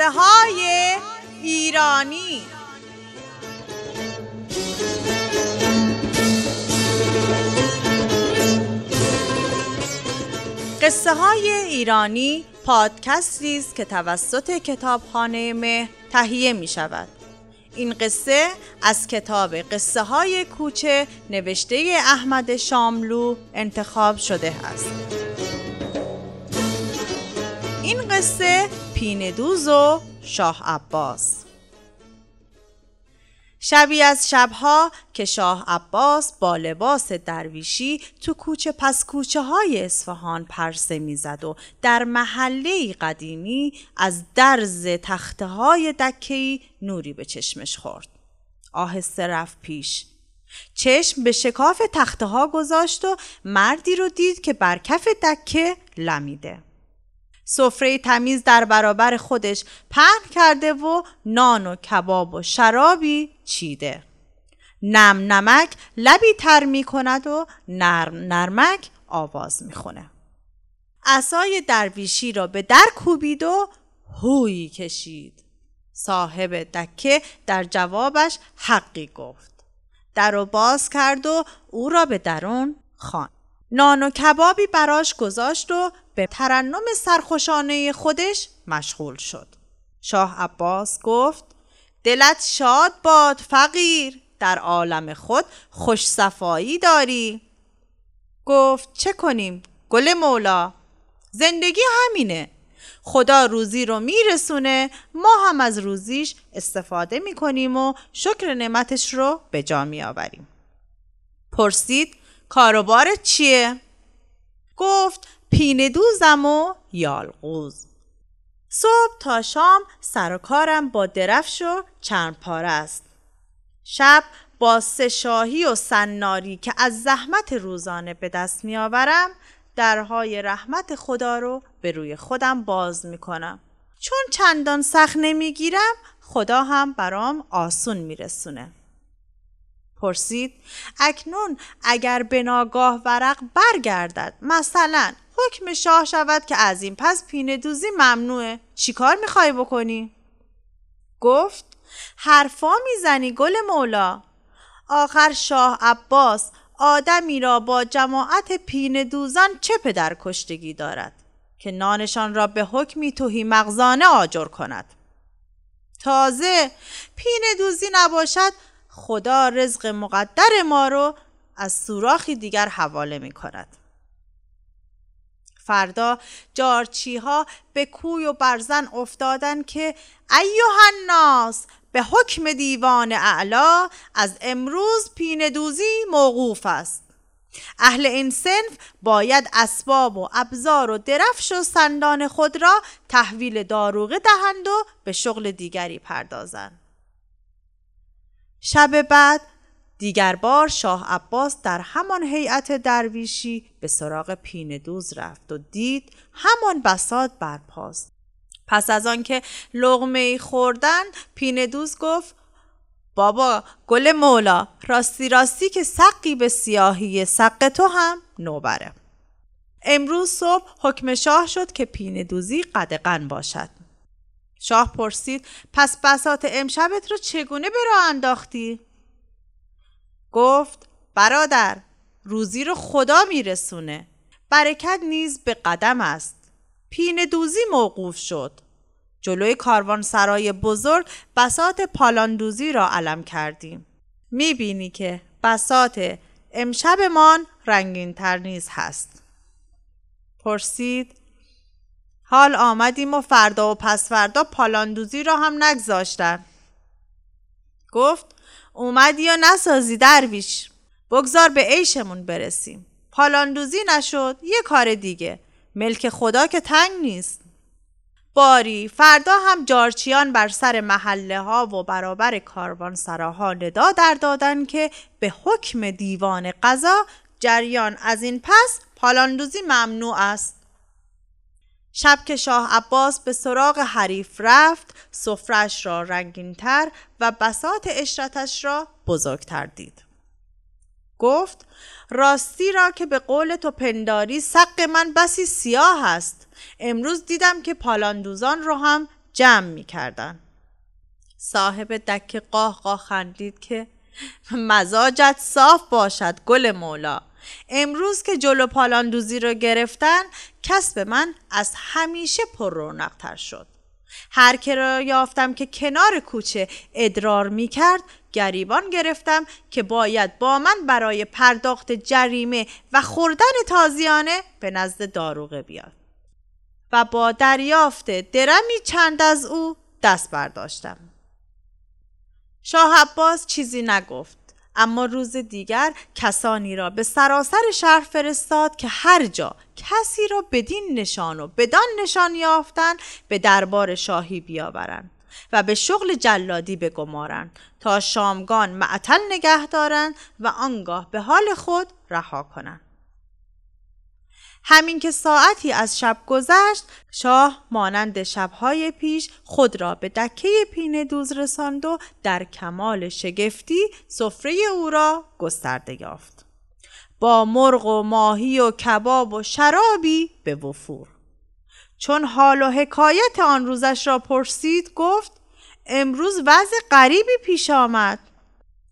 قصه های ایرانی قصه های ایرانی پادکستی است که توسط کتابخانه مه تهیه می شود. این قصه از کتاب قصه های کوچه نوشته احمد شاملو انتخاب شده است. این قصه پیندوز و شاه عباس شبی از شبها که شاه عباس با لباس درویشی تو کوچه پس کوچه های اصفهان پرسه می‌زد و در محله قدیمی از درز تخته های دکهی نوری به چشمش خورد. آهسته رفت پیش. چشم به شکاف تخته ها گذاشت و مردی رو دید که بر کف دکه لمیده. سفره تمیز در برابر خودش پهن کرده و نان و کباب و شرابی چیده. نم نمک لبی تر می کند و نرم نرمک آواز می خونه. اسای درویشی را به در کوبید و هویی کشید. صاحب دکه در جوابش حقی گفت. در رو باز کرد و او را به درون خان نان و کبابی براش گذاشت و به ترنم سرخوشانه خودش مشغول شد. شاه عباس گفت دلت شاد باد فقیر در عالم خود خوش صفایی داری. گفت چه کنیم گل مولا؟ زندگی همینه. خدا روزی رو میرسونه ما هم از روزیش استفاده می‌کنیم و شکر نعمتش رو به جا میآوریم. پرسید کاروبارت چیه؟ گفت پینه دوزم و یالقوز صبح تا شام سر و کارم با درفش و چند پاره است شب با سه شاهی و سناری که از زحمت روزانه به دست می آورم درهای رحمت خدا رو به روی خودم باز می کنم. چون چندان سخت نمی‌گیرم خدا هم برام آسون میرسونه. پرسید اکنون اگر به ناگاه ورق برگردد مثلا حکم شاه شود که از این پس پینه دوزی ممنوعه چیکار می‌خوای بکنی؟ گفت حرفا می‌زنی گل مولا آخر شاه عباس آدمی را با جماعت پینه دوزان چه پدر کشتگی دارد که نانشان را به حکمی توهی مغزانه آجر کند تازه پینه دوزی نباشد خدا رزق مقدر ما رو از سوراخی دیگر حواله می کند. فردا جارچی ها به کوی و برزن افتادن که ایوه الناس به حکم دیوان اعلا از امروز پینه دوزی موقوف است. اهل این سنف باید اسباب و ابزار و درفش و سندان خود را تحویل داروغه دهند و به شغل دیگری پردازند. شب بعد دیگر بار شاه عباس در همان هیئت درویشی به سراغ پینه دوز رفت و دید همان بساد برپاست. پس از آنکه لغمه خوردن پینه دوز گفت بابا گل مولا راستی راستی که سقی به سیاهی سق تو هم نوبره. امروز صبح حکم شاه شد که پینه دوزی قدقن باشد. شاه پرسید پس بسات امشبت رو چگونه به راه انداختی؟ گفت برادر روزی رو خدا میرسونه. برکت نیز به قدم است. پین دوزی موقوف شد. جلوی کاروان سرای بزرگ بسات پالاندوزی را علم کردیم. می‌بینی که بسات امشبمان رنگین تر نیز هست. پرسید حال آمدیم و فردا و پس فردا پالاندوزی را هم نگذاشتن؟ گفت اومدی یا نسازی درویش؟ بگذار به عیشمون برسیم. پالاندوزی نشد یه کار دیگه. ملک خدا که تنگ نیست. باری فردا هم جارچیان بر سر محله ها و برابر کاروان سراها ندا در دادن که به حکم دیوان قضا جریان از این پس پالاندوزی ممنوع است. شب که شاه عباس به سراغ حریف رفت سفرش را رنگینتر و بسات اشرتش را بزرگتر دید. گفت راستی را که به قول تو پنداری سق من بسی سیاه است. امروز دیدم که پالاندوزان رو هم جمع می کردن. صاحب دک قاه قاه خندید که مزاجت صاف باشد گل مولا. امروز که جلو پالاندوزی رو گرفتن کسب من از همیشه پر رونقتر شد. هر که را یافتم که کنار کوچه ادرار می کرد گریبان گرفتم که باید با من برای پرداخت جریمه و خوردن تازیانه به نزد داروغه بیاد. و با دریافت درمی چند از او دست برداشتم. شاه عباس چیزی نگفت. اما روز دیگر کسانی را به سراسر شهر فرستاد که هر جا کسی را بدین نشان و بدان نشان یافتن به دربار شاهی بیاورند و به شغل جلادی بگمارند تا شامگان معطل نگه دارند و آنگاه به حال خود رها کنند. همین که ساعتی از شب گذشت شاه مانند شبهای پیش خود را به دکه پینه دوز رساند و در کمال شگفتی سفره او را گسترده یافت. با مرغ و ماهی و کباب و شرابی به وفور. چون حال و حکایت آن روزش را پرسید گفت امروز وضع غریبی پیش آمد.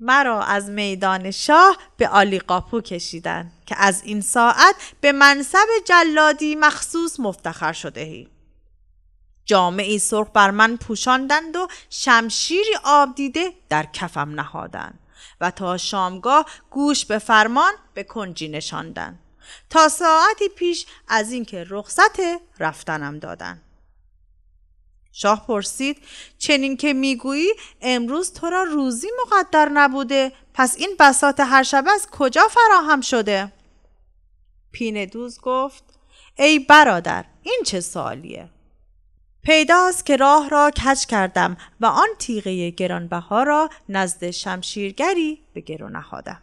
مرا از میدان شاه به قاپو کشیدن که از این ساعت به منصب جلادی مخصوص مفتخر شده ای. جامعی سرخ بر من پوشاندند و شمشیری آب دیده در کفم نهادند و تا شامگاه گوش به فرمان به کنجی نشاندند تا ساعتی پیش از اینکه رخصت رفتنم دادند شاه پرسید چنین که می‌گویی امروز تو را روزی مقدر نبوده. پس این بسات هر شب از کجا فراهم شده؟ پینه دوز گفت ای برادر این چه سالیه پیداست که راه را کج کردم و آن تیغه گرانبها را نزد شمشیرگری به گرو نهادم.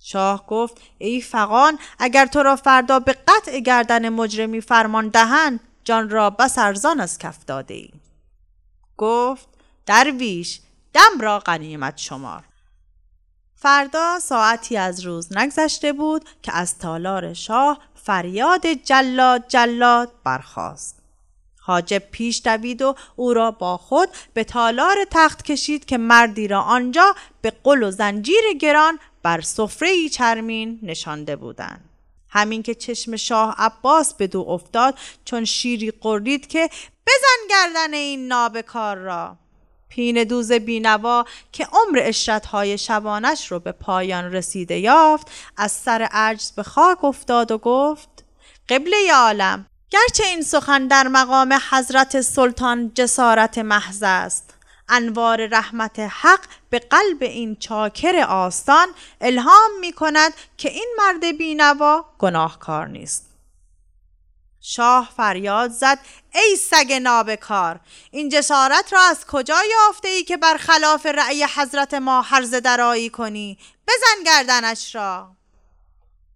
شاه گفت ای فقان اگر تو را فردا به قطع گردن مجرمی فرمان دهند جان را بس ارزان از کف داده ای. گفت درویش دم را غنیمت شمار. فردا ساعتی از روز نگذشته بود که از تالار شاه فریاد جلاد جلاد برخاست. حاجب پیش دوید و او را با خود به تالار تخت کشید که مردی را آنجا به قل و زنجیر گران بر سفره چرمین نشانده بودند. همین که چشم شاه عباس به دو افتاد چون شیری قرید که بزن گردن این نابکار را. پین دوز بینوا که عمر اشرتهای شبانش رو به پایان رسیده یافت از سر عجز به خاک افتاد و گفت قبله عالم گرچه این سخن در مقام حضرت سلطان جسارت محض است انوار رحمت حق به قلب این چاکر آستان الهام می کند که این مرد بینوا گناهکار نیست. شاه فریاد زد ای سگ نابکار این جسارت را از کجا یافته ای که برخلاف رأی حضرت ما حرز درایی کنی؟ بزن گردنش را.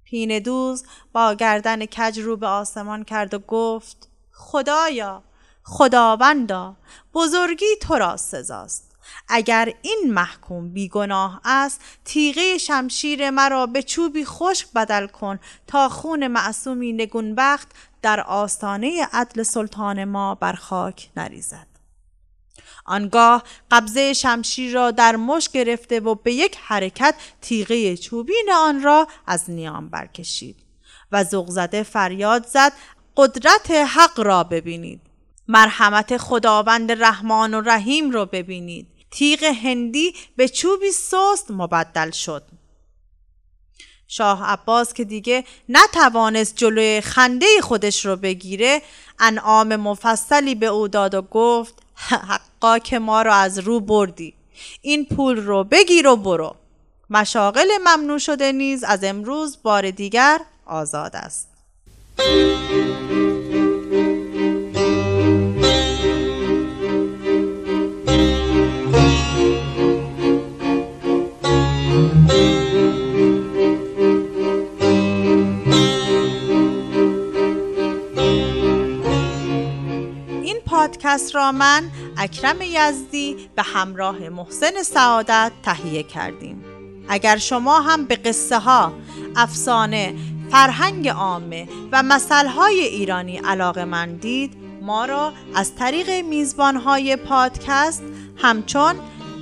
پین دوز با گردن کج رو به آسمان کرد و گفت خدایا خداوندا بزرگی تو را سزاست. اگر این محکوم بیگناه است تیغه شمشیر مرا به چوبی خشک بدل کن تا خون معصومی نگونبخت در آستانه عدل سلطان ما بر خاک نریزد. آنگاه قبضه شمشیر را در مش گرفته و به یک حرکت تیغه چوبین آن را از نیام برکشید و زغزده فریاد زد قدرت حق را ببینید. مرحمت خداوند رحمان و رحیم رو ببینید. تیغ هندی به چوبی سست مبدل شد. شاه عباس که دیگه نتوانست جلوی خنده خودش رو بگیره انعام مفصلی به او داد و گفت حقا که ما رو از رو بردی. این پول رو بگیر و برو. مشاغل ممنوع شده نیز از امروز بار دیگر آزاد است. پادکست را من اکرم یزدی به همراه محسن سعادت تهیه کردیم. اگر شما هم به قصه ها، افسانه، فرهنگ عامه و های ایرانی علاقه‌مندید ما را از طریق میزبان های پادکست همچون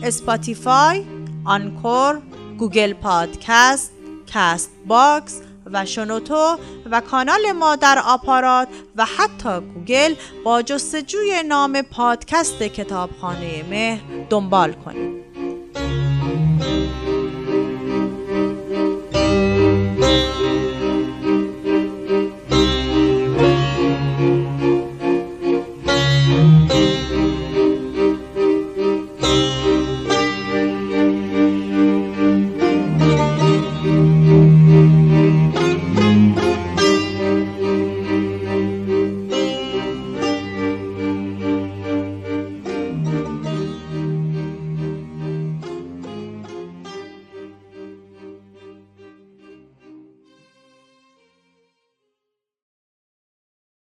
اسپاتیفای، آنکور، گوگل پادکست، کست باکس و شنوتو و کانال ما در آپارات و حتی گوگل با جستجوی نام پادکست کتابخانه مهر دنبال کنید.